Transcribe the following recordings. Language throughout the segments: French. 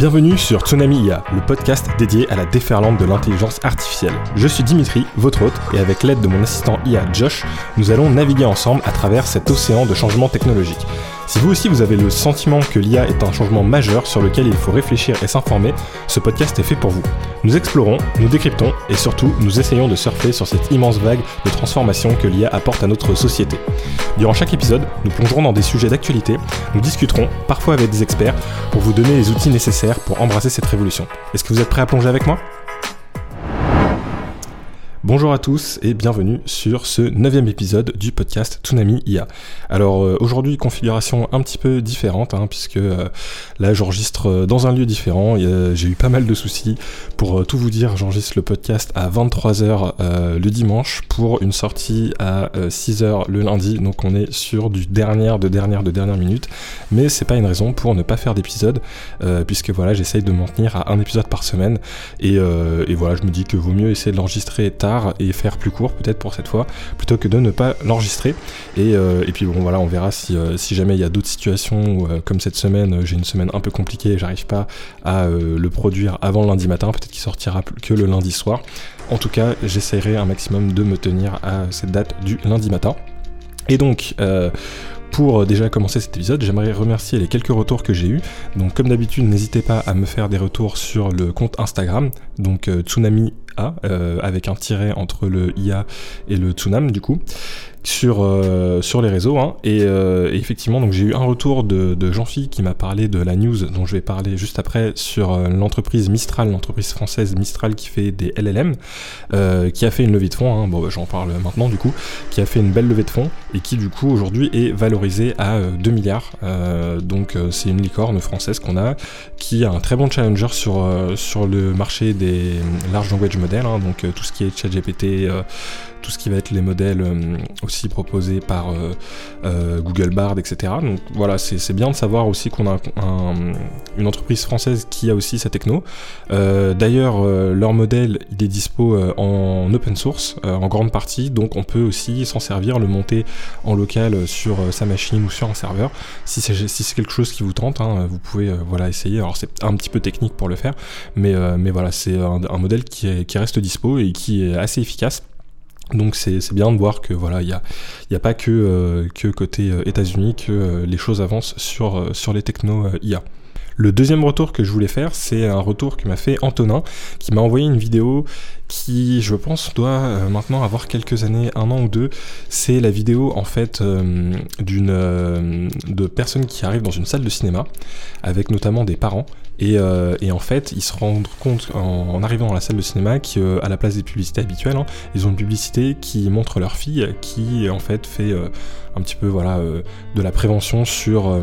Bienvenue sur Tsunami IA, le podcast dédié à la déferlante de l'intelligence artificielle. Je suis Dimitri, votre hôte, et avec l'aide de mon assistant IA Josh, nous allons naviguer ensemble à travers cet océan de changements technologiques. Si vous aussi vous avez le sentiment que l'IA est un changement majeur sur lequel il faut réfléchir et s'informer, ce podcast est fait pour vous. Nous explorons, nous décryptons et surtout nous essayons de surfer sur cette immense vague de transformation que l'IA apporte à notre société. Durant chaque épisode, nous plongerons dans des sujets d'actualité, nous discuterons, parfois avec des experts, pour vous donner les outils nécessaires pour embrasser cette révolution. Est-ce que vous êtes prêts à plonger avec moi? Bonjour à tous et bienvenue sur ce neuvième épisode du podcast Tsunami IA. Alors euh, aujourd'hui configuration un petit peu différente hein, puisque euh, là j'enregistre euh, dans un lieu différent, j'ai eu pas mal de soucis. Pour tout vous dire j'enregistre le podcast à 23h le dimanche pour une sortie à 6h le lundi donc on est sur du dernière de dernière de dernière minute mais c'est pas une raison pour ne pas faire d'épisode puisque voilà j'essaye de m'en tenir à un épisode par semaine et, et voilà je me dis que vaut mieux essayer de l'enregistrer tard et faire plus court peut-être pour cette fois, plutôt que de ne pas l'enregistrer. Et, euh, puis bon voilà, on verra si, euh, jamais il y a d'autres situations euh, comme cette semaine, j'ai une semaine un peu compliquée et j'arrive pas à le produire avant lundi matin, peut-être qu'il sortira que le lundi soir. En tout cas, j'essaierai un maximum de me tenir à cette date du lundi matin. Et donc, pour déjà commencer cet épisode, j'aimerais remercier les quelques retours que j'ai eus. Donc comme d'habitude, n'hésitez pas à me faire des retours sur le compte Instagram, donc Tsunami A, avec un tiret entre le IA et le Tsunam du coup sur, euh, sur les réseaux. Hein. Euh, et, effectivement, donc j'ai eu un retour de, Jean-Philippe qui m'a parlé de la news dont je vais parler juste après sur euh, l'entreprise Mistral, l'entreprise française Mistral qui fait des LLM, qui a fait une levée de fonds. Hein. bon, j'en parle maintenant du coup, qui a fait une belle levée de fonds et qui du coup aujourd'hui est valorisée à 2 milliards. donc c'est une licorne française qu'on a qui a un très bon challenger sur, sur le marché des large language models, hein. donc tout ce qui est ChatGPT tout ce qui va être les modèles aussi proposés par euh, euh, Google Bard, etc. Donc voilà, c'est bien de savoir aussi qu'on a une entreprise française qui a aussi sa techno. D'ailleurs, leur modèle, il est dispo en open source, en grande partie, donc on peut aussi s'en servir, le monter en local sur sa machine ou sur un serveur. Si c'est quelque chose qui vous tente, hein, vous pouvez voilà, essayer. Alors c'est un petit peu technique pour le faire, mais, voilà, c'est un, modèle qui reste dispo et qui est assez efficace. Donc c'est bien de voir que voilà, il n'y a, a pas que, euh, côté euh, États-Unis que euh, les choses avancent sur, sur les techno IA. Le deuxième retour que je voulais faire, c'est un retour que m'a fait Antonin, qui m'a envoyé une vidéo qui, je pense, doit maintenant avoir quelques années, un an ou deux. C'est la vidéo en fait d'une de personnes qui arrivent dans une salle de cinéma, avec notamment des parents, euh, et, en fait, ils se rendent compte en, arrivant dans la salle de cinéma qu'à la place des publicités habituelles, hein, ils ont une publicité qui montre leur fille, qui en fait fait euh, un petit peu voilà euh, de la prévention sur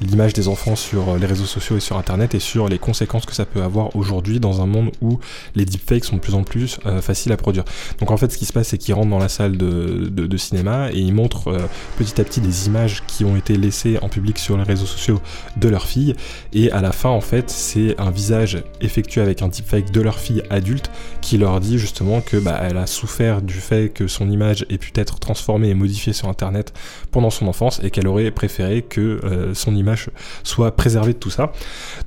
l'image des enfants sur les réseaux sociaux et sur internet et sur les conséquences que ça peut avoir aujourd'hui dans un monde où les deepfakes sont de plus en plus euh, faciles à produire. Donc en fait ce qui se passe c'est qu'ils rentrent dans la salle de, cinéma et ils montrent euh, petit à petit des images qui ont été laissées en public sur les réseaux sociaux de leur fille et à la fin en fait c'est un visage effectué avec un deepfake de leur fille adulte qui leur dit justement que bah, elle a souffert du fait que son image ait pu être transformée et modifiée sur internet pendant son enfance et qu'elle aurait préféré que euh, son image soit préservé de tout ça.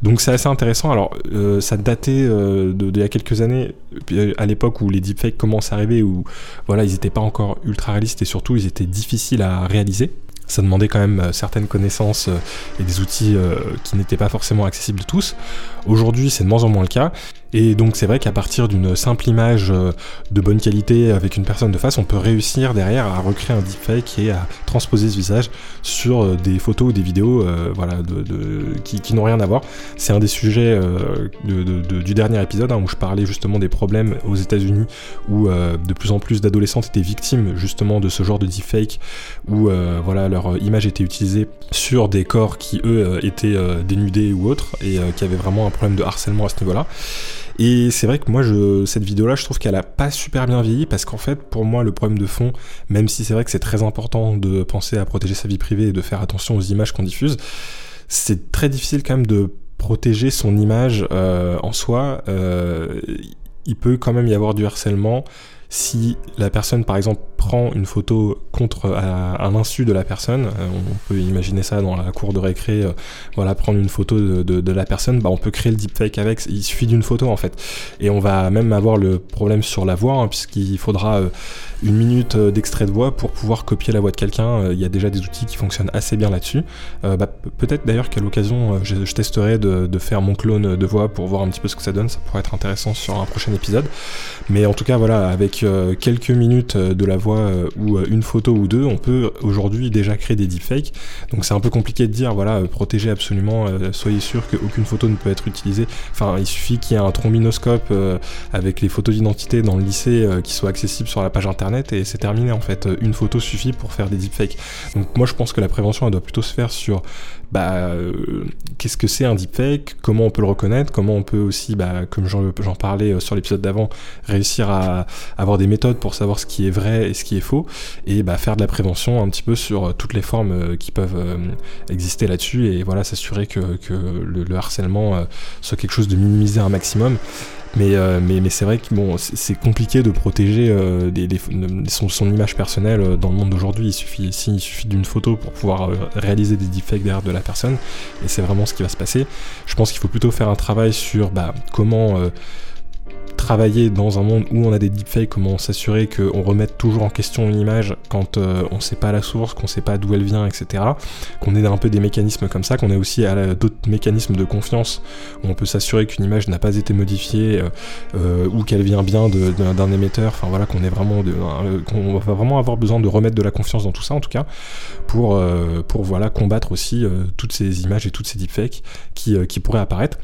Donc c'est assez intéressant. Alors euh, ça datait euh, d'il y a quelques années, euh, à l'époque où les deepfakes commencent à arriver, où voilà, ils n'étaient pas encore ultra réalistes et surtout ils étaient difficiles à réaliser ça demandait quand même certaines connaissances et des outils qui n'étaient pas forcément accessibles de tous. Aujourd'hui, c'est de moins en moins le cas. Et donc c'est vrai qu'à partir d'une simple image euh, de bonne qualité avec une personne de face, on peut réussir derrière à recréer un deepfake et à transposer ce visage sur euh, des photos ou des vidéos euh, voilà, de, qui, n'ont rien à voir. C'est un des sujets du dernier épisode hein, où je parlais justement des problèmes aux États-Unis où de plus en plus d'adolescentes étaient victimes justement de ce genre de deepfake où voilà, leur image était utilisée sur des corps qui eux étaient dénudés ou autres et qui avaient vraiment un problème de harcèlement à ce niveau-là. Et c'est vrai que moi, je, cette vidéo-là, je trouve qu'elle a pas super bien vieilli parce qu'en fait, pour moi, le problème de fond, même si c'est vrai que c'est très important de penser à protéger sa vie privée et de faire attention aux images qu'on diffuse, c'est très difficile quand même de protéger son image euh, en soi. Euh, il peut quand même y avoir du harcèlement si la personne par exemple prend une photo contre à, l'insu de la personne, euh, on peut imaginer ça dans la cour de récré, euh, voilà, prendre une photo de, la personne, bah on peut créer le deepfake avec, il suffit d'une photo en fait. Et on va même avoir le problème sur la voix, hein, puisqu'il faudra euh, une minute d'extrait de voix pour pouvoir copier la voix de quelqu'un. Il y a déjà des outils qui fonctionnent assez bien là-dessus. Bah, peut-être d'ailleurs qu'à l'occasion, je, testerai de, faire mon clone de voix pour voir un petit peu ce que ça donne. Ça pourrait être intéressant sur un prochain épisode. Mais en tout cas, voilà, avec quelques minutes de la voix euh, ou euh, une photo ou deux, on peut aujourd'hui déjà créer des deepfakes. Donc c'est un peu compliqué de dire, voilà, euh, protégez absolument, soyez sûr qu'aucune photo ne peut être utilisée. Enfin, il suffit qu'il y ait un trombinoscope avec les photos d'identité dans le lycée qui soit accessible sur la page internet et c'est terminé en fait. Une photo suffit pour faire des deepfakes. Donc moi je pense que la prévention elle doit plutôt se faire sur bah, qu'est-ce que c'est un deepfake, comment on peut le reconnaître, comment on peut aussi, bah, comme j'en parlais sur l'épisode d'avant, réussir à avoir des méthodes pour savoir ce qui est vrai et ce qui est faux, et bah, faire de la prévention un petit peu sur euh, toutes les formes euh, qui peuvent euh, exister là-dessus, et voilà, s'assurer que, le, harcèlement soit quelque chose de minimisé un maximum. Mais, mais, mais c'est vrai que bon, c'est compliqué de protéger son, image personnelle dans le monde d'aujourd'hui. Il suffit, suffit d'une photo pour pouvoir réaliser des deepfakes derrière de la personne, et c'est vraiment ce qui va se passer. Je pense qu'il faut plutôt faire un travail sur bah, comment travailler dans un monde où on a des deepfakes, comment s'assurer qu'on remette toujours en question une image quand euh, on ne sait pas la source, qu'on ne sait pas d'où elle vient, etc. Qu'on ait un peu des mécanismes comme ça, qu'on ait aussi d'autres mécanismes de confiance où on peut s'assurer qu'une image n'a pas été modifiée euh, euh, ou qu'elle vient bien d'un émetteur. Enfin voilà, qu'on est vraiment, qu'on va vraiment avoir besoin de remettre de la confiance dans tout ça en tout cas pour, pour voilà combattre aussi toutes ces images et toutes ces deepfakes qui, qui pourraient apparaître.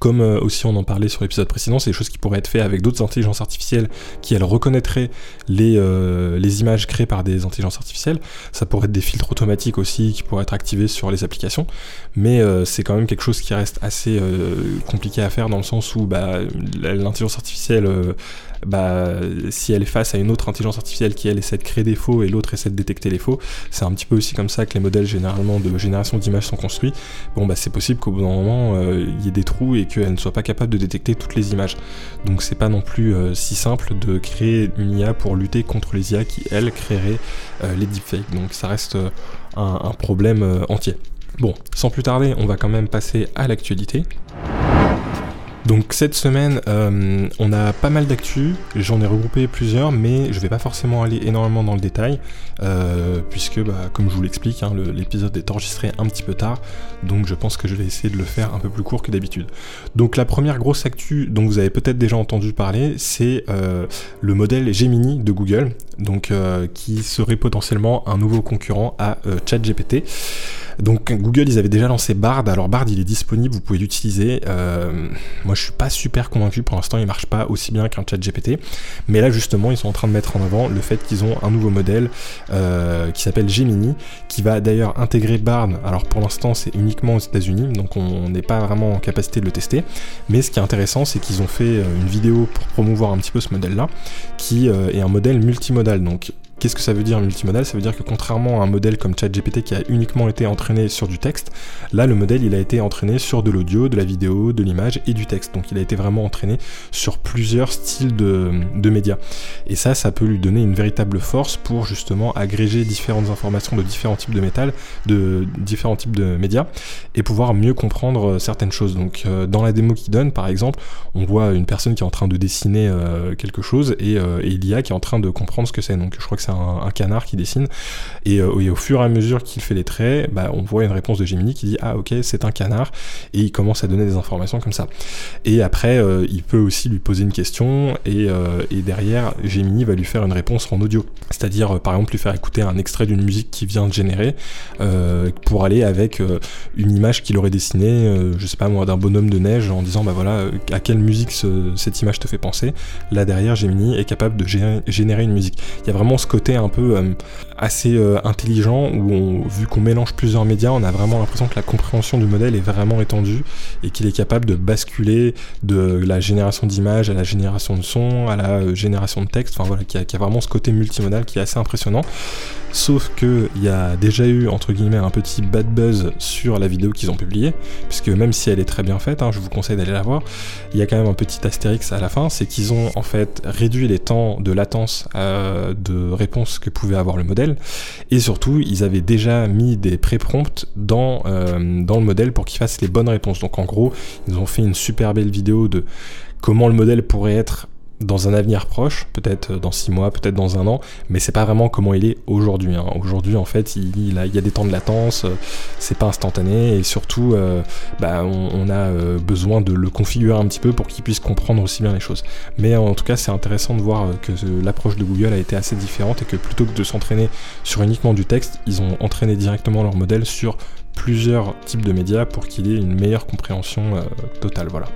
Comme euh, aussi on en parlait sur l'épisode précédent, c'est des choses qui pourraient être faites avec d'autres intelligences artificielles qui elles reconnaîtraient les, euh, les images créées par des intelligences artificielles. Ça pourrait être des filtres automatiques aussi qui pourraient être activés sur les applications. Mais euh, c'est quand même quelque chose qui reste assez compliqué à faire dans le sens où bah, l'intelligence artificielle bah, si elle est face à une autre intelligence artificielle qui elle essaie de créer des faux et l'autre essaie de détecter les faux, c'est un petit peu aussi comme ça que les modèles généralement de génération d'images sont construits. Bon bah c'est possible qu'au bout d'un moment euh, il y ait des trous et qu'elle ne soit pas capable de détecter toutes les images. Donc c'est pas non plus euh, si simple de créer une IA pour lutter contre les IA qui elles créeraient euh, les deepfakes. Donc ça reste un problème entier. Bon, sans plus tarder, on va quand même passer à l'actualité. Donc cette semaine, euh, on a pas mal d'actu, j'en ai regroupé plusieurs, mais je vais pas forcément aller énormément dans le détail, euh, puisque bah, comme je vous l'explique, hein, l'épisode est enregistré un petit peu tard, donc je pense que je vais essayer de le faire un peu plus court que d'habitude. Donc la première grosse actu dont vous avez peut-être déjà entendu parler, c'est euh, le modèle Gemini de Google, donc qui serait potentiellement un nouveau concurrent à ChatGPT. Donc Google, ils avaient déjà lancé Bard. Alors Bard, il est disponible, vous pouvez l'utiliser. Euh, moi, je suis pas super convaincu. Pour l'instant, il marche pas aussi bien qu'un chat GPT. Mais là, justement, ils sont en train de mettre en avant le fait qu'ils ont un nouveau modèle euh, qui s'appelle Gemini, qui va d'ailleurs intégrer Bard. Alors pour l'instant, c'est uniquement aux États-Unis, donc on n'est pas vraiment en capacité de le tester. Mais ce qui est intéressant, c'est qu'ils ont fait euh, une vidéo pour promouvoir un petit peu ce modèle-là, qui est un modèle multimodal. Donc Qu'est-ce que ça veut dire multimodal? Ça veut dire que contrairement à un modèle comme ChatGPT qui a uniquement été entraîné sur du texte, là le modèle il a été entraîné sur de l'audio, de la vidéo, de l'image et du texte. Donc il a été vraiment entraîné sur plusieurs styles de, médias. Et ça, ça peut lui donner une véritable force pour justement agréger différentes informations de différents types de métal, de différents types de médias, et pouvoir mieux comprendre certaines choses. Donc euh, dans la démo qu'il donne, par exemple, on voit une personne qui est en train de dessiner euh, quelque chose et, euh, et l'IA qui est en train de comprendre ce que c'est. Donc je crois que c'est un, canard qui dessine. Euh, et, au fur et à mesure qu'il fait les traits, bah, on voit une réponse de Gemini qui dit Ah, ok, c'est un canard. Et il commence à donner des informations comme ça. Et après, euh, il peut aussi lui poser une question. Et, euh, et, derrière, Gemini va lui faire une réponse en audio. C'est-à-dire, par exemple, lui faire écouter un extrait d'une musique qui vient de générer pour aller avec une image qu'il aurait dessinée, je sais pas moi, d'un bonhomme de neige en disant Bah voilà, à quelle musique cette image te fait penser. Là derrière, Gemini est capable de générer une musique. Il y a vraiment ce côté un peu assez intelligent où vu qu'on mélange plusieurs médias, on a vraiment l'impression que la compréhension du modèle est vraiment étendue et qu'il est capable de basculer de la génération d'images à la génération de son, à la génération de texte, enfin voilà, qui a vraiment ce côté multimodal qui est assez impressionnant. Sauf que il y a déjà eu entre guillemets un petit bad buzz sur la vidéo qu'ils ont publiée, puisque même si elle est très bien faite, hein, je vous conseille d'aller la voir, il y a quand même un petit astérix à la fin, c'est qu'ils ont en fait réduit les temps de latence euh, de réponse que pouvait avoir le modèle, et surtout ils avaient déjà mis des pré-prompts dans, euh, dans le modèle pour qu'il fasse les bonnes réponses. Donc en gros, ils ont fait une super belle vidéo de comment le modèle pourrait être dans un avenir proche, peut-être dans six mois, peut-être dans un an, mais c'est pas vraiment comment il est aujourd'hui. Hein. Aujourd'hui, en fait, il, a, il, y a des temps de latence, euh, c'est pas instantané, et surtout, euh, bah, on, a euh, besoin de le configurer un petit peu pour qu'il puisse comprendre aussi bien les choses. Mais en tout cas, c'est intéressant de voir que l'approche de Google a été assez différente et que plutôt que de s'entraîner sur uniquement du texte, ils ont entraîné directement leur modèle sur plusieurs types de médias pour qu'il ait une meilleure compréhension totale. Voilà.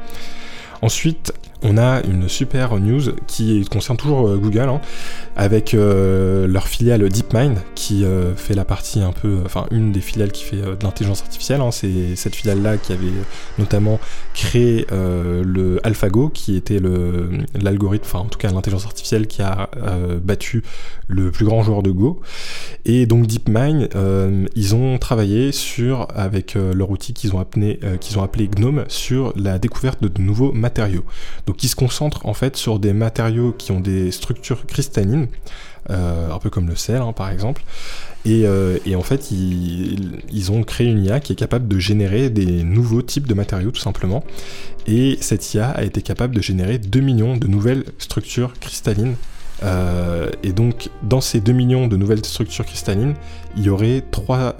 Ensuite, on a une super news qui concerne toujours euh, Google, hein, avec euh, leur filiale DeepMind, qui euh, fait la partie un peu, enfin une des filiales qui fait de l'intelligence artificielle. Hein. c'est cette filiale-là qui avait notamment créé le AlphaGo, qui était l'algorithme, enfin en tout cas l'intelligence artificielle qui a battu le plus grand joueur de Go. Et donc DeepMind, ils ont travaillé sur, avec leur outil qu'ils ont, appelé, qu'ils ont appelé GNOME, sur la découverte de nouveaux matériaux donc qui se concentre en fait sur des matériaux qui ont des structures cristallines, euh, un peu comme le sel hein, par exemple, et, euh, en fait ils, ont créé une IA qui est capable de générer des nouveaux types de matériaux tout simplement, et cette IA a été capable de générer 2 millions de nouvelles structures cristallines. Euh, et donc, dans ces 2 millions de nouvelles structures cristallines, il y aurait 3,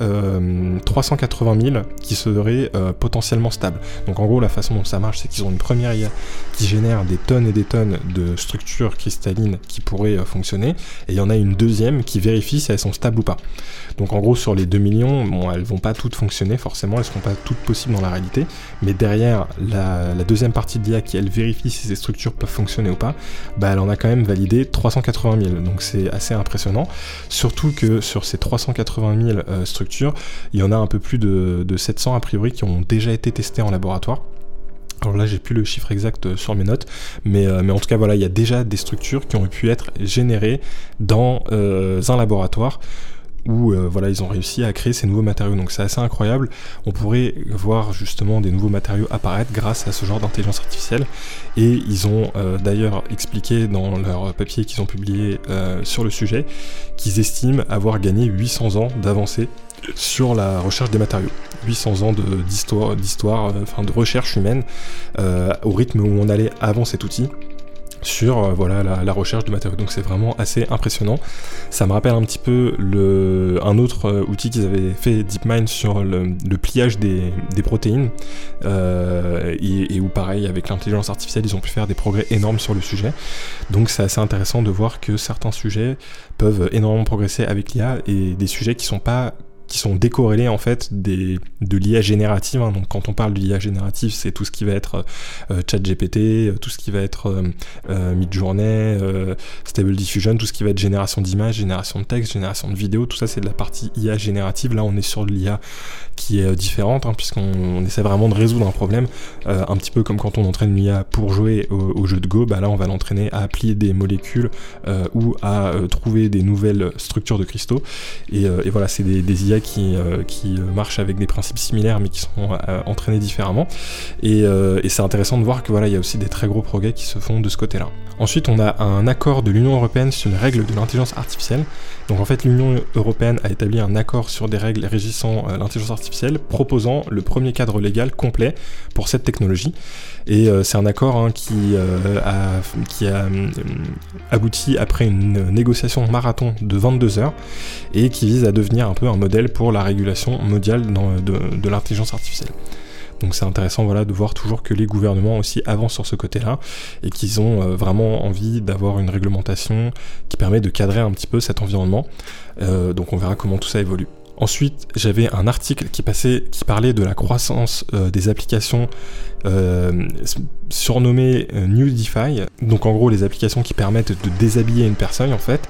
380 000 qui seraient euh, potentiellement stables. Donc, en gros, la façon dont ça marche, c'est qu'ils ont une première IA qui génère des tonnes et des tonnes de structures cristallines qui pourraient euh, fonctionner, et il y en a une deuxième qui vérifie si elles sont stables ou pas. Donc, en gros, sur les 2 millions, bon, elles vont pas toutes fonctionner forcément, elles seront pas toutes possibles dans la réalité, mais derrière la, deuxième partie de l'IA qui elle vérifie si ces structures peuvent fonctionner ou pas, bah, elle en a quand même validé 3 380 000, donc c'est assez impressionnant. Surtout que sur ces 380 000 euh, structures, il y en a un peu plus de, 700 a priori qui ont déjà été testées en laboratoire. Alors là, j'ai plus le chiffre exact euh, sur mes notes, euh, mais en tout cas, voilà, il y a déjà des structures qui ont pu être générées dans un laboratoire où euh, voilà, ils ont réussi à créer ces nouveaux matériaux. Donc c'est assez incroyable. On pourrait voir justement des nouveaux matériaux apparaître grâce à ce genre d'intelligence artificielle. Et ils ont euh, d'ailleurs expliqué dans leur papier qu'ils ont publié euh, sur le sujet qu'ils estiment avoir gagné 800 ans d'avancée sur la recherche des matériaux. 800 ans d'histoire, d'histoire, enfin de recherche humaine au rythme où on allait avant cet outil sur euh, voilà la, recherche de matériaux. Donc c'est vraiment assez impressionnant. Ça me rappelle un petit peu le, un autre euh, outil qu'ils avaient fait DeepMind sur le, pliage des, protéines euh, et, où pareil avec l'intelligence artificielle ils ont pu faire des progrès énormes sur le sujet. Donc c'est assez intéressant de voir que certains sujets peuvent énormément progresser avec l'IA et des sujets qui sont pas qui sont décorrélés en fait des, de l'IA générative. Hein. Donc quand on parle de l'IA générative, c'est tout ce qui va être euh, chat GPT, euh, tout ce qui va être euh, euh Midjourney, euh, Stable Diffusion, tout ce qui va être génération d'images, génération de texte, génération de vidéos, tout ça c'est de la partie IA générative. Là on est sur de l'IA qui est différente, hein, puisqu'on essaie vraiment de résoudre un problème, un petit peu comme quand on entraîne une IA pour jouer au, jeu de Go, bah là on va l'entraîner à applier des molécules ou à trouver des nouvelles structures de cristaux. Et, et voilà, c'est des, des IA qui, euh, qui euh, marchent avec des principes similaires mais qui sont euh, entraînés différemment. Et, c'est intéressant de voir que voilà, il y a aussi des très gros progrès qui se font de ce côté-là. Ensuite, on a un accord de l'Union européenne sur les règles de l'intelligence artificielle. Donc en fait, l'Union européenne a établi un accord sur des règles régissant l'intelligence artificielle, proposant le premier cadre légal complet pour cette technologie. Et c'est un accord hein, qui, a, qui a abouti après une négociation marathon de 22 heures et qui vise à devenir un peu un modèle pour la régulation mondiale de, l'intelligence artificielle. Donc c'est intéressant voilà, de voir toujours que les gouvernements aussi avancent sur ce côté-là et qu'ils ont euh, vraiment envie d'avoir une réglementation qui permet de cadrer un petit peu cet environnement. Euh, donc on verra comment tout ça évolue. Ensuite, j'avais un article qui passait, qui parlait de la croissance euh, des applications surnommées New DeFi. Donc en gros, les applications qui permettent de déshabiller une personne en fait.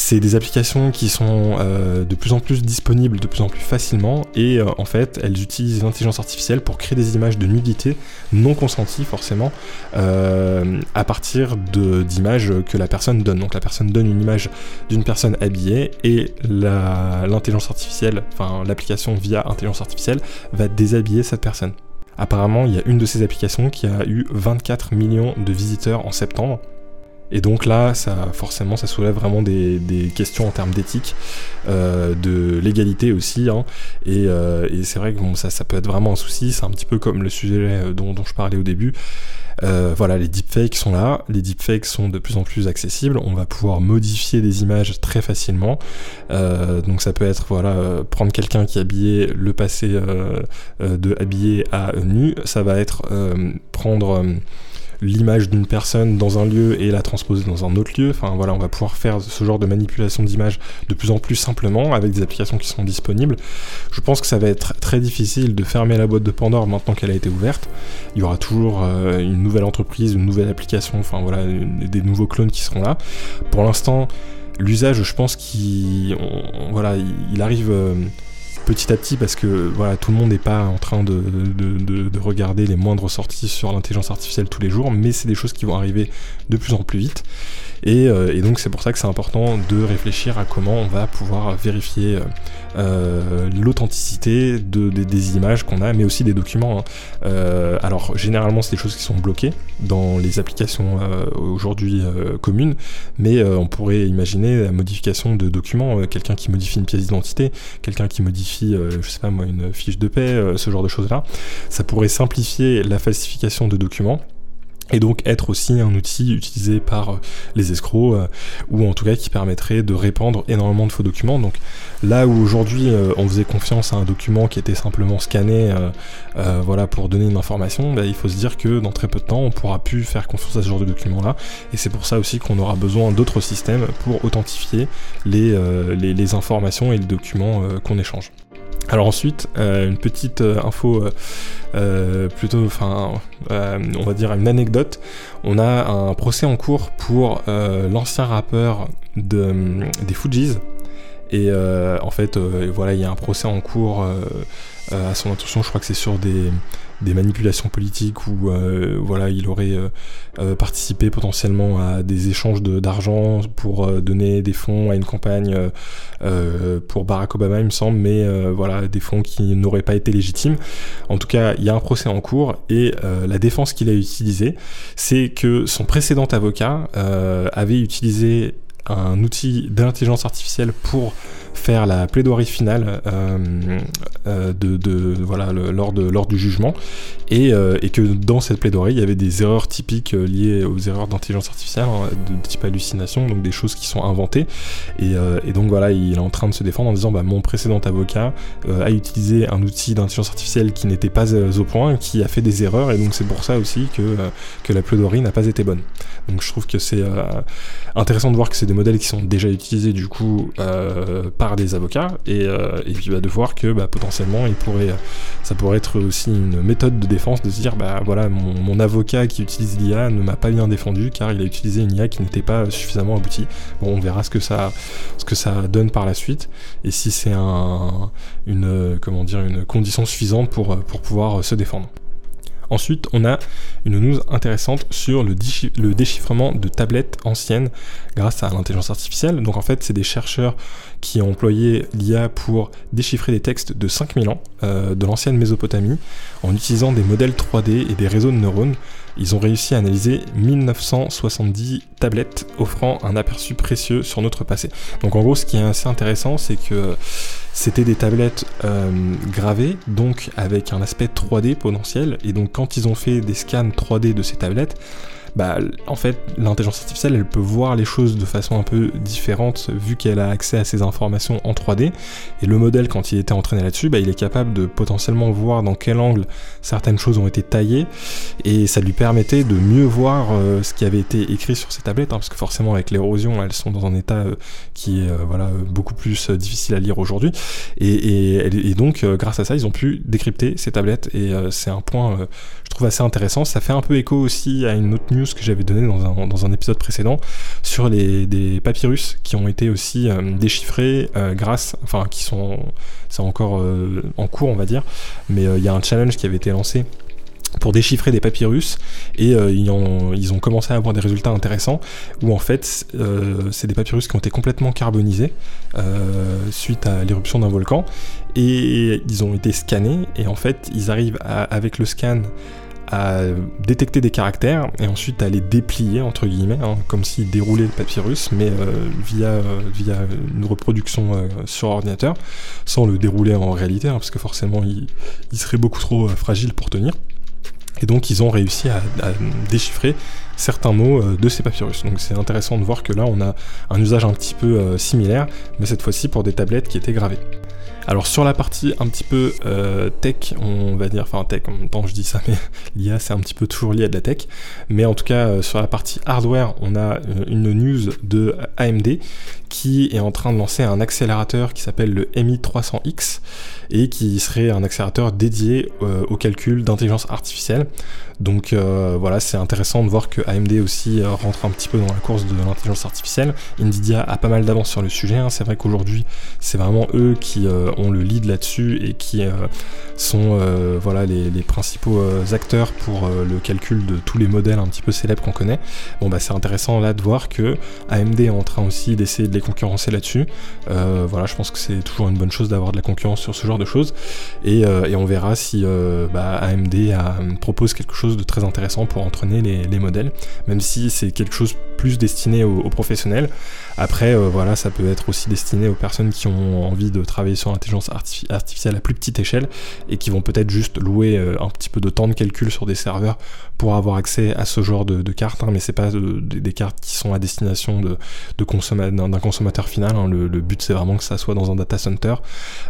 C'est des applications qui sont euh, de plus en plus disponibles, de plus en plus facilement, et euh, en fait, elles utilisent l'intelligence artificielle pour créer des images de nudité non consenties forcément, euh, à partir d'images que la personne donne. Donc la personne donne une image d'une personne habillée, et l'intelligence artificielle, enfin l'application via intelligence artificielle, va déshabiller cette personne. Apparemment, il y a une de ces applications qui a eu 24 millions de visiteurs en septembre. Et donc là, ça, forcément, ça soulève vraiment des, questions en termes d'éthique, euh, de légalité aussi. Hein. Euh, et, c'est vrai que ça, ça peut être vraiment un souci. C'est un petit peu comme le sujet euh, dont, je parlais au début. voilà, les deepfakes sont là. Les deepfakes sont de plus en plus accessibles. On va pouvoir modifier des images très facilement. donc ça peut être voilà, prendre quelqu'un qui est habillé, le passer de habillé à nu. Ça va être prendre l'image d'une personne dans un lieu et la transposer dans un autre lieu. Enfin voilà, on va pouvoir faire ce genre de manipulation d'image de plus en plus simplement avec des applications qui sont disponibles. Je pense que ça va être très difficile de fermer la boîte de Pandore maintenant qu'elle a été ouverte. Il y aura toujours euh, une nouvelle entreprise, une nouvelle application, enfin voilà, des nouveaux clones qui seront là. Pour l'instant, l'usage, je pense qu'il voilà, il arrive. Euh, petit à petit parce que voilà, tout le monde n'est pas en train de, de, regarder les moindres sorties sur l'intelligence artificielle tous les jours, mais c'est des choses qui vont arriver de plus en plus vite. Euh, et, donc c'est pour ça que c'est important de réfléchir à comment on va pouvoir vérifier euh, euh, l'authenticité de, des images qu'on a, mais aussi des documents. Hein. alors généralement c'est des choses qui sont bloquées dans les applications aujourd'hui communes, mais on pourrait imaginer la modification de documents, quelqu'un qui modifie une pièce d'identité, quelqu'un qui modifie, je sais pas moi, une fiche de paix, ce genre de choses-là. Ça pourrait simplifier la falsification de documents et donc être aussi un outil utilisé par euh, les escrocs euh, ou en tout cas qui permettrait de répandre énormément de faux documents. Donc là où aujourd'hui euh, on faisait confiance à un document qui était simplement scanné voilà pour donner une information, bah, il faut se dire que dans très peu de temps on pourra plus faire confiance à ce genre de document là et c'est pour ça aussi qu'on aura besoin d'autres systèmes pour authentifier les, les informations et les documents qu'on échange. Alors ensuite, euh, une petite euh, info euh, plutôt, enfin, on va dire une anecdote. On a un procès en cours pour l'ancien rappeur de, des Fujis. Et en fait, voilà, il y a un procès en cours à son intention. Je crois que c'est sur des des manipulations politiques où euh, voilà il aurait euh, euh, participé potentiellement à des échanges d'argent pour donner des fonds à une campagne pour Barack Obama il me semble mais voilà des fonds qui n'auraient pas été légitimes. En tout cas il y a un procès en cours et la défense qu'il a utilisée c'est que son précédent avocat avait utilisé un outil d'intelligence artificielle pour faire la plaidoirie finale euh, euh, de, voilà, lors, de, lors du jugement. Et, euh, et, que dans cette plaidoirie il y avait des erreurs typiques liées aux erreurs d'intelligence artificielle hein, de type hallucination donc des choses qui sont inventées. Et, et, donc voilà il est en train de se défendre en disant bah, mon précédent avocat a utilisé un outil d'intelligence artificielle qui n'était pas au point qui a fait des erreurs. Et donc c'est pour ça aussi que, que la plaidoirie n'a pas été bonne. Donc je trouve que c'est intéressant de voir que c'est des modèles qui sont déjà utilisés du coup par des avocats et, euh, puis bah, de voir que bah, potentiellement il pourrait, ça pourrait être aussi une méthode de défense de se dire bah voilà mon, avocat qui utilise l'IA ne m'a pas bien défendu car il a utilisé une IA qui n'était pas suffisamment aboutie. Bon on verra ce que ça, ce que ça donne par la suite et si c'est un, une, comment dire, une condition suffisante pour, pour pouvoir se défendre. Ensuite, on a une news intéressante sur le, déchiffrement de tablettes anciennes grâce à l'intelligence artificielle. Donc en fait, c'est des chercheurs qui ont employé l'IA pour déchiffrer des textes de 5000 ans euh, de l'ancienne Mésopotamie en utilisant des modèles 3D et des réseaux de neurones. Ils ont réussi à analyser 1970 tablettes offrant un aperçu précieux sur notre passé. Donc en gros, ce qui est assez intéressant, c'est que c'était des tablettes euh, gravées, donc avec un aspect 3D potentiel. Et donc quand ils ont fait des scans 3D de ces tablettes, bah, en fait, l'intelligence artificielle, elle peut voir les choses de façon un peu différente vu qu'elle a accès à ces informations en 3D. Et le modèle, quand il était entraîné là-dessus, bah, il est capable de potentiellement voir dans quel angle certaines choses ont été taillées. Et ça lui permettait de mieux voir euh, ce qui avait été écrit sur ces tablettes, hein, parce que forcément, avec l'érosion, elles sont dans un état euh, qui est euh, voilà, beaucoup plus difficile à lire aujourd'hui. Et, et, donc, grâce à ça, ils ont pu décrypter ces tablettes. Et c'est un point, je trouve, assez intéressant. Ça fait un peu écho aussi à une autre news que j'avais donné dans un, épisode précédent sur les des papyrus qui ont été aussi déchiffrés grâce, enfin qui sont, c'est encore en cours on va dire, mais il y a un challenge qui avait été lancé pour déchiffrer des papyrus et euh, ils, ont, commencé à avoir des résultats intéressants où en fait euh, c'est des papyrus qui ont été complètement carbonisés euh, suite à l'éruption d'un volcan et ils ont été scannés et en fait ils arrivent avec le scan à détecter des caractères et ensuite à les déplier entre guillemets hein, comme s'ils déroulaient le papyrus mais via, via une reproduction sur ordinateur sans le dérouler en réalité hein, parce que forcément il, serait beaucoup trop fragile pour tenir et donc ils ont réussi à, déchiffrer certains mots euh, de ces papyrus. Donc c'est intéressant de voir que là on a un usage un petit peu euh, similaire, mais cette fois-ci pour des tablettes qui étaient gravées. Alors sur la partie un petit peu euh, tech, on va dire, enfin tech en même temps je dis ça, mais l'IA c'est un petit peu toujours lié à de la tech. Mais en tout cas sur la partie hardware, on a une news de AMD qui est en train de lancer un accélérateur qui s'appelle le MI300X et qui serait un accélérateur dédié euh, au calcul d'intelligence artificielle. Donc euh, voilà, c'est intéressant de voir que AMD aussi euh, rentre un petit peu dans la course de l'intelligence artificielle. Nvidia a pas mal d'avance sur le sujet. Hein. C'est vrai qu'aujourd'hui, c'est vraiment eux qui ont le lead là-dessus et qui sont voilà les, principaux acteurs pour le calcul de tous les modèles un petit peu célèbres qu'on connaît. Bon bah c'est intéressant là de voir que AMD est en train aussi d'essayer de concurrencer là-dessus. voilà, je pense que c'est toujours une bonne chose d'avoir de la concurrence sur ce genre de choses. Et, on verra si bah, AMD propose quelque chose de très intéressant pour entraîner les, modèles, même si c'est quelque chose plus destiné aux, professionnels. Après, euh, voilà, ça peut être aussi destiné aux personnes qui ont envie de travailler sur l'intelligence artificielle à plus petite échelle et qui vont peut-être juste louer euh, un petit peu de temps de calcul sur des serveurs pour avoir accès à ce genre de, cartes, hein, mais c'est pas des cartes qui sont à destination de, d'un consommateur final. Hein. Le, but c'est vraiment que ça soit dans un data center,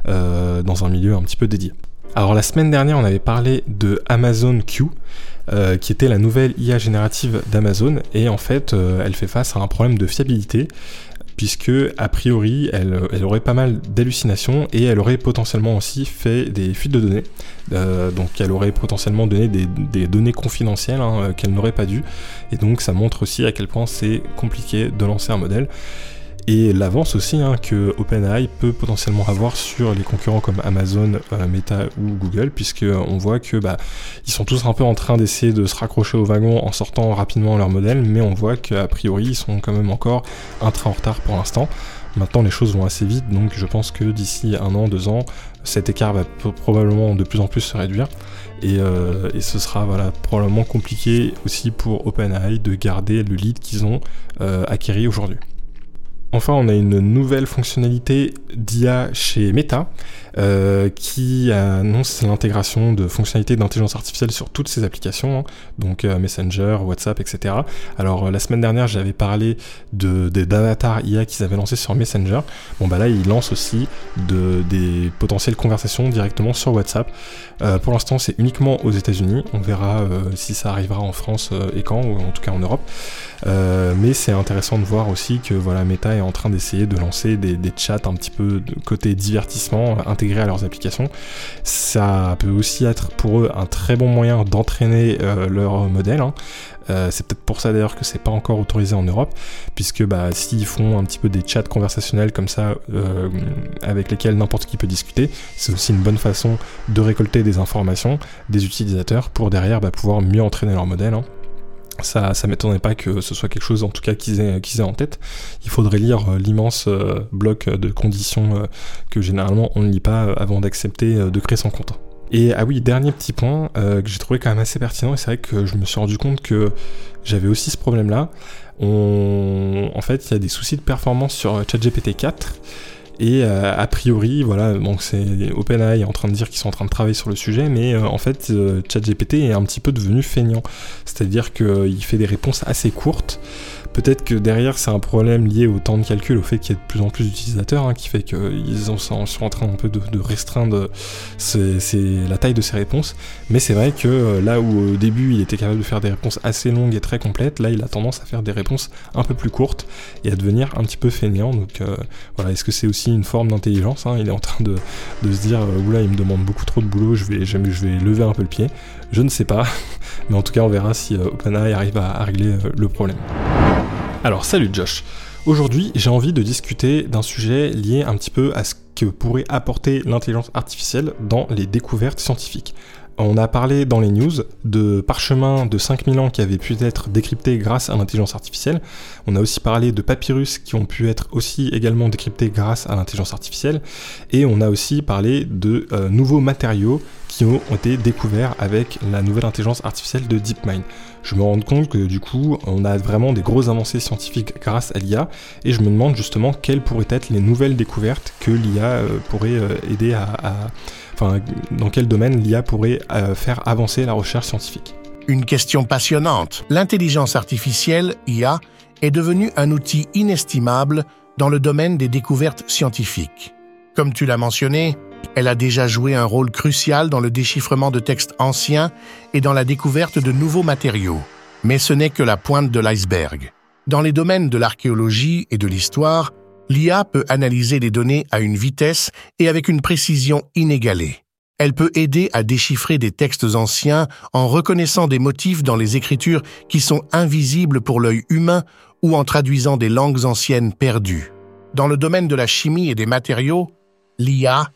euh, dans un milieu un petit peu dédié. Alors la semaine dernière, on avait parlé de Amazon Q, euh, qui était la nouvelle IA générative d'Amazon, et en fait, euh, elle fait face à un problème de fiabilité, puisque a priori, elle, aurait pas mal d'hallucinations et elle aurait potentiellement aussi fait des fuites de données. Euh, donc elle aurait potentiellement donné des, données confidentielles hein, qu'elle n'aurait pas dû, et donc ça montre aussi à quel point c'est compliqué de lancer un modèle et l'avance aussi hein, que OpenAI peut potentiellement avoir sur les concurrents comme Amazon, euh, Meta ou Google, puisque on voit que bah, ils sont tous un peu en train d'essayer de se raccrocher au wagon en sortant rapidement leur modèle, mais on voit qu'a priori ils sont quand même encore un train en retard pour l'instant. Maintenant les choses vont assez vite, donc je pense que d'ici un an, deux ans, cet écart va probablement de plus en plus se réduire. Et, euh, ce sera voilà, probablement compliqué aussi pour OpenAI de garder le lead qu'ils ont euh, acquis aujourd'hui. Enfin, on a une nouvelle fonctionnalité d'IA chez Meta euh, qui annonce l'intégration de fonctionnalités d'intelligence artificielle sur toutes ses applications, hein. donc euh, Messenger, WhatsApp, etc. Alors euh, la semaine dernière, j'avais parlé de, des avatars IA qu'ils avaient lancés sur Messenger. Bon bah là, ils lancent aussi de, des potentielles conversations directement sur WhatsApp. pour l'instant, c'est uniquement aux États-Unis. On verra si ça arrivera en France et quand, ou en tout cas en Europe. mais c'est intéressant de voir aussi que voilà, Meta est en train d'essayer de lancer des, chats un petit peu côté divertissement à leurs applications. Ça peut aussi être pour eux un très bon moyen d'entraîner euh, leur modèle. Hein. Euh, c'est peut-être pour ça d'ailleurs que c'est pas encore autorisé en Europe, puisque bah, s'ils font un petit peu des chats conversationnels comme ça, euh, avec lesquels n'importe qui peut discuter, c'est aussi une bonne façon de récolter des informations des utilisateurs pour derrière bah, pouvoir mieux entraîner leur modèle. Hein ça, ça m'étonnerait pas que ce soit quelque chose en tout cas qu'ils aient, aient en tête. Il faudrait lire euh, l'immense euh, bloc de conditions euh, que généralement on ne lit pas avant d'accepter de créer son compte. Et ah oui, dernier petit point que j'ai trouvé quand même assez pertinent, et c'est vrai que je me suis rendu compte que j'avais aussi ce problème-là. En fait, il y a des soucis de performance sur ChatGPT 4. Et euh, a priori, voilà, donc c'est OpenAI est en train de dire qu'ils sont en train de travailler sur le sujet, mais euh, en fait, euh, ChatGPT est un petit peu devenu feignant. C'est-à-dire qu'il fait des réponses assez courtes. Peut-être que derrière c'est un problème lié au temps de calcul, au fait qu'il y ait de plus en plus d'utilisateurs, hein, qui fait qu'ils sont en train un peu de, restreindre la taille de ces réponses. Mais c'est vrai que euh, là où au début il était capable de faire des réponses assez longues et très complètes, là il a tendance à faire des réponses un peu plus courtes et à devenir un petit peu feignant. Donc euh, voilà, est-ce que c'est aussi une forme d'intelligence. Hein? Il est en train de, se dire oula, il me demande beaucoup trop de boulot, je vais, je vais lever un peu le pied. Je ne sais pas, mais en tout cas, on verra si OpenAI arrive à régler le problème. Alors, salut Josh. Aujourd'hui, j'ai envie de discuter d'un sujet lié un petit peu à ce que pourrait apporter l'intelligence artificielle dans les découvertes scientifiques. On a parlé dans les news de parchemins de 5000 ans qui avaient pu être décryptés grâce à l'intelligence artificielle. On a aussi parlé de papyrus qui ont pu être aussi également décryptés grâce à l'intelligence artificielle. Et on a aussi parlé de euh, nouveaux matériaux qui ont été découverts avec la nouvelle intelligence artificielle de DeepMind. Je me rends compte que du coup, on a vraiment des grosses avancées scientifiques grâce à l'IA, et je me demande justement quelles pourraient être les nouvelles découvertes que l'IA euh, pourrait euh, aider à, Enfin, dans quel domaine l'IA pourrait euh, faire avancer la recherche scientifique Une question passionnante. L'intelligence artificielle, IA, est devenue un outil inestimable dans le domaine des découvertes scientifiques. Comme tu l'as mentionné, elle a déjà joué un rôle crucial dans le déchiffrement de textes anciens et dans la découverte de nouveaux matériaux. Mais ce n'est que la pointe de l'iceberg. Dans les domaines de l'archéologie et de l'histoire, l'IA peut analyser les données à une vitesse et avec une précision inégalée. Elle peut aider à déchiffrer des textes anciens en reconnaissant des motifs dans les écritures qui sont invisibles pour l'œil humain ou en traduisant des langues anciennes perdues. Dans le domaine de la chimie et des matériaux, l'IA,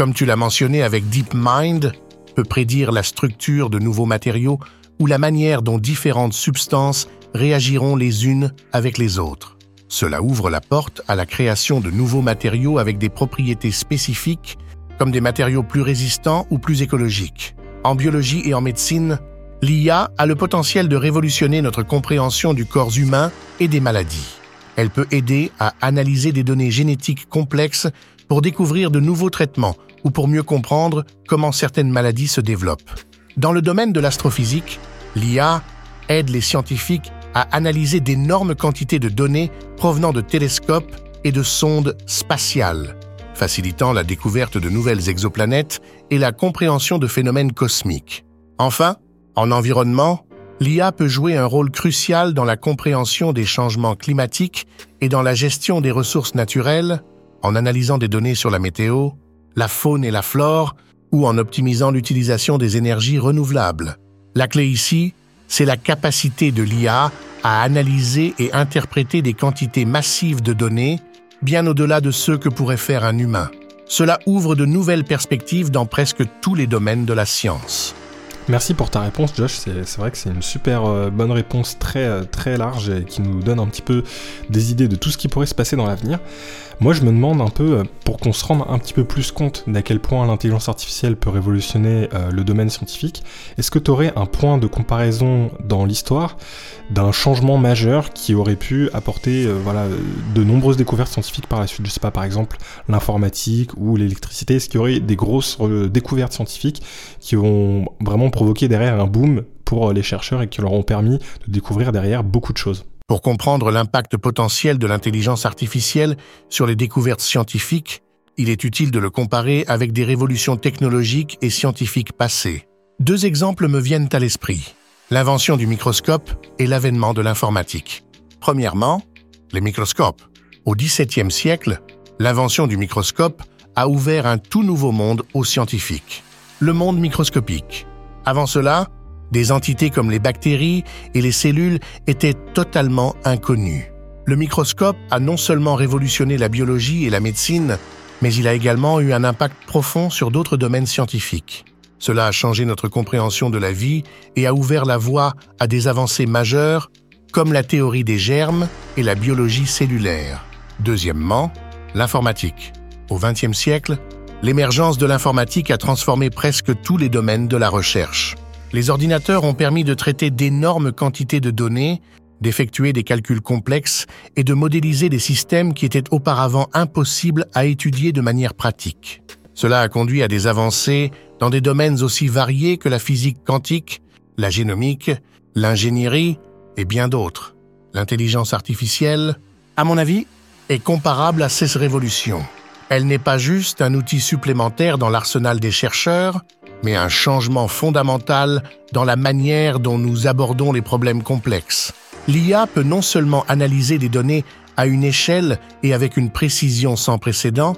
comme tu l'as mentionné avec DeepMind, peut prédire la structure de nouveaux matériaux ou la manière dont différentes substances réagiront les unes avec les autres. Cela ouvre la porte à la création de nouveaux matériaux avec des propriétés spécifiques, comme des matériaux plus résistants ou plus écologiques. En biologie et en médecine, l'IA a le potentiel de révolutionner notre compréhension du corps humain et des maladies. Elle peut aider à analyser des données génétiques complexes pour découvrir de nouveaux traitements ou pour mieux comprendre comment certaines maladies se développent. Dans le domaine de l'astrophysique, l'IA aide les scientifiques à analyser d'énormes quantités de données provenant de télescopes et de sondes spatiales, facilitant la découverte de nouvelles exoplanètes et la compréhension de phénomènes cosmiques. Enfin, en environnement, l'IA peut jouer un rôle crucial dans la compréhension des changements climatiques et dans la gestion des ressources naturelles, en analysant des données sur la météo, la faune et la flore, ou en optimisant l'utilisation des énergies renouvelables. La clé ici c'est la capacité de l'IA à analyser et interpréter des quantités massives de données, bien au-delà de ce que pourrait faire un humain. Cela ouvre de nouvelles perspectives dans presque tous les domaines de la science. Merci pour ta réponse, Josh. C'est vrai que c'est une super euh, bonne réponse très, euh, très large et qui nous donne un petit peu des idées de tout ce qui pourrait se passer dans l'avenir. Moi, je me demande un peu, euh, pour qu'on se rende un petit peu plus compte d'à quel point l'intelligence artificielle peut révolutionner le domaine scientifique, est-ce que tu aurais un point de comparaison dans l'histoire d'un changement majeur qui aurait pu apporter voilà, de nombreuses découvertes scientifiques par la suite? Je sais pas, par exemple, l'informatique ou l'électricité. Est-ce qu'il y aurait des grosses découvertes scientifiques qui ont vraiment provoqué derrière un boom pour les chercheurs et qui leur ont permis de découvrir derrière beaucoup de choses? Pour comprendre l'impact potentiel de l'intelligence artificielle sur les découvertes scientifiques, il est utile de le comparer avec des révolutions technologiques et scientifiques passées. Deux exemples me viennent à l'esprit. L'invention du microscope et l'avènement de l'informatique. Premièrement, les microscopes. Au XVIIe siècle, l'invention du microscope a ouvert un tout nouveau monde aux scientifiques, le monde microscopique. Avant cela, des entités comme les bactéries et les cellules étaient totalement inconnues. Le microscope a non seulement révolutionné la biologie et la médecine, mais il a également eu un impact profond sur d'autres domaines scientifiques. Cela a changé notre compréhension de la vie et a ouvert la voie à des avancées majeures comme la théorie des germes et la biologie cellulaire. Deuxièmement, l'informatique. Au XXe siècle, l'émergence de l'informatique a transformé presque tous les domaines de la recherche. Les ordinateurs ont permis de traiter d'énormes quantités de données, d'effectuer des calculs complexes et de modéliser des systèmes qui étaient auparavant impossibles à étudier de manière pratique. Cela a conduit à des avancées dans des domaines aussi variés que la physique quantique, la génomique, l'ingénierie et bien d'autres. L'intelligence artificielle, à mon avis, est comparable à ces révolutions. Elle n'est pas juste un outil supplémentaire dans l'arsenal des chercheurs, mais un changement fondamental dans la manière dont nous abordons les problèmes complexes. L'IA peut non seulement analyser des données à une échelle et avec une précision sans précédent,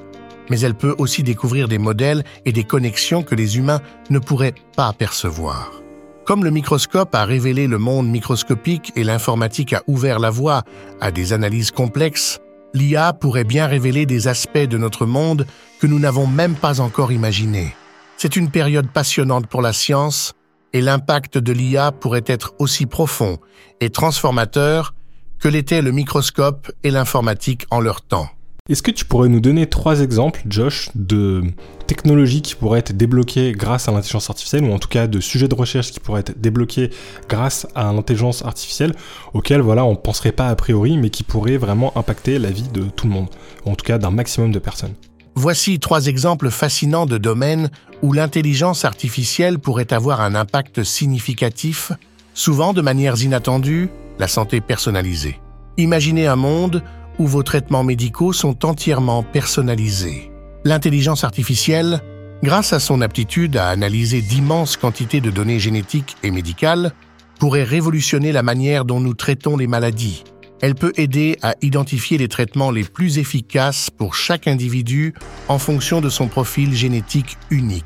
mais elle peut aussi découvrir des modèles et des connexions que les humains ne pourraient pas percevoir. Comme le microscope a révélé le monde microscopique et l'informatique a ouvert la voie à des analyses complexes, l'IA pourrait bien révéler des aspects de notre monde que nous n'avons même pas encore imaginés. C'est une période passionnante pour la science et l'impact de l'IA pourrait être aussi profond et transformateur que l'était le microscope et l'informatique en leur temps. Est-ce que tu pourrais nous donner trois exemples, Josh, de technologies qui pourraient être débloquées grâce à l'intelligence artificielle, ou en tout cas de sujets de recherche qui pourraient être débloqués grâce à l'intelligence artificielle, auxquels voilà, on ne penserait pas a priori, mais qui pourraient vraiment impacter la vie de tout le monde, ou en tout cas d'un maximum de personnes? Voici trois exemples fascinants de domaines où l'intelligence artificielle pourrait avoir un impact significatif, souvent de manières inattendues, la santé personnalisée. Imaginez un monde où vos traitements médicaux sont entièrement personnalisés. L'intelligence artificielle, grâce à son aptitude à analyser d'immenses quantités de données génétiques et médicales, pourrait révolutionner la manière dont nous traitons les maladies. Elle peut aider à identifier les traitements les plus efficaces pour chaque individu en fonction de son profil génétique unique.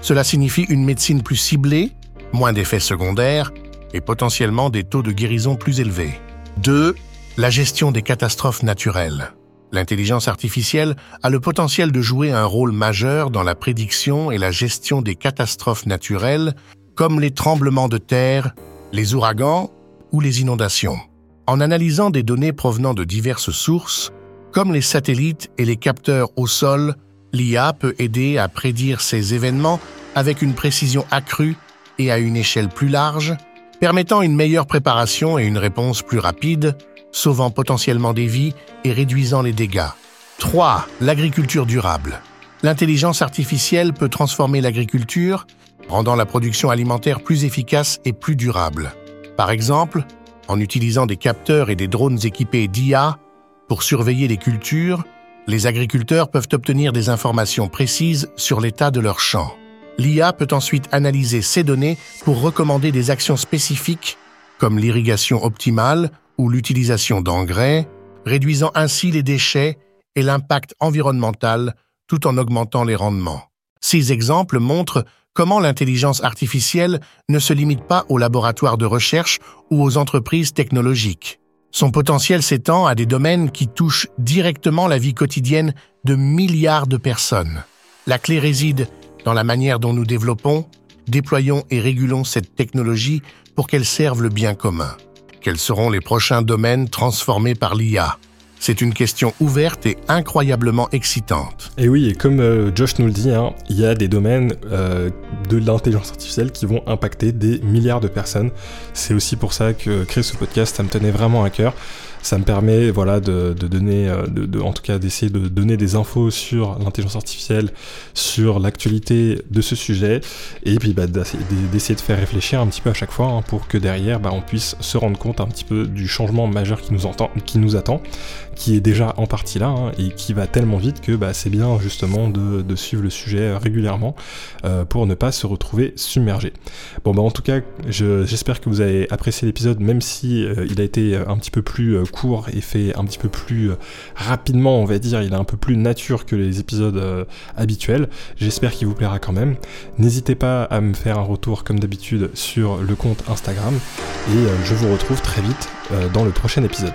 Cela signifie une médecine plus ciblée, moins d'effets secondaires et potentiellement des taux de guérison plus élevés. 2. La gestion des catastrophes naturelles. L'intelligence artificielle a le potentiel de jouer un rôle majeur dans la prédiction et la gestion des catastrophes naturelles, comme les tremblements de terre, les ouragans ou les inondations. En analysant des données provenant de diverses sources, comme les satellites et les capteurs au sol, l'IA peut aider à prédire ces événements avec une précision accrue et à une échelle plus large, permettant une meilleure préparation et une réponse plus rapide sauvant potentiellement des vies et réduisant les dégâts. 3. L'agriculture durable. L'intelligence artificielle peut transformer l'agriculture, rendant la production alimentaire plus efficace et plus durable. Par exemple, en utilisant des capteurs et des drones équipés d'IA pour surveiller les cultures, les agriculteurs peuvent obtenir des informations précises sur l'état de leurs champs. L'IA peut ensuite analyser ces données pour recommander des actions spécifiques comme l'irrigation optimale ou l'utilisation d'engrais, réduisant ainsi les déchets et l'impact environnemental tout en augmentant les rendements. Ces exemples montrent comment l'intelligence artificielle ne se limite pas aux laboratoires de recherche ou aux entreprises technologiques? Son potentiel s'étend à des domaines qui touchent directement la vie quotidienne de milliards de personnes. La clé réside dans la manière dont nous développons, déployons et régulons cette technologie pour qu'elle serve le bien commun. Quels seront les prochains domaines transformés par l'IA c'est une question ouverte et incroyablement excitante. Et oui, et comme euh, Josh nous le dit, hein, il y a des domaines euh, de l'intelligence artificielle qui vont impacter des milliards de personnes. C'est aussi pour ça que créer ce podcast, ça me tenait vraiment à cœur ça me permet voilà de, donner euh, de, en tout cas d'essayer de donner des infos sur l'intelligence artificielle sur l'actualité de ce sujet et puis bah, d'essayer de faire réfléchir un petit peu à chaque fois hein, pour que derrière bah, on puisse se rendre compte un petit peu du changement majeur qui nous, entend, qui nous attend qui est déjà en partie là hein, et qui va tellement vite que bah, c'est bien justement de, suivre le sujet régulièrement euh, pour ne pas se retrouver submergé. Bon bah en tout cas j'espère que vous avez apprécié l'épisode même si euh, il a été un petit peu plus court et fait un petit peu plus euh, rapidement, on va dire. Il est un peu plus nature que les épisodes euh, habituels. J'espère qu'il vous plaira quand même. N'hésitez pas à me faire un retour comme d'habitude sur le compte Instagram et euh, je vous retrouve très vite dans le prochain épisode.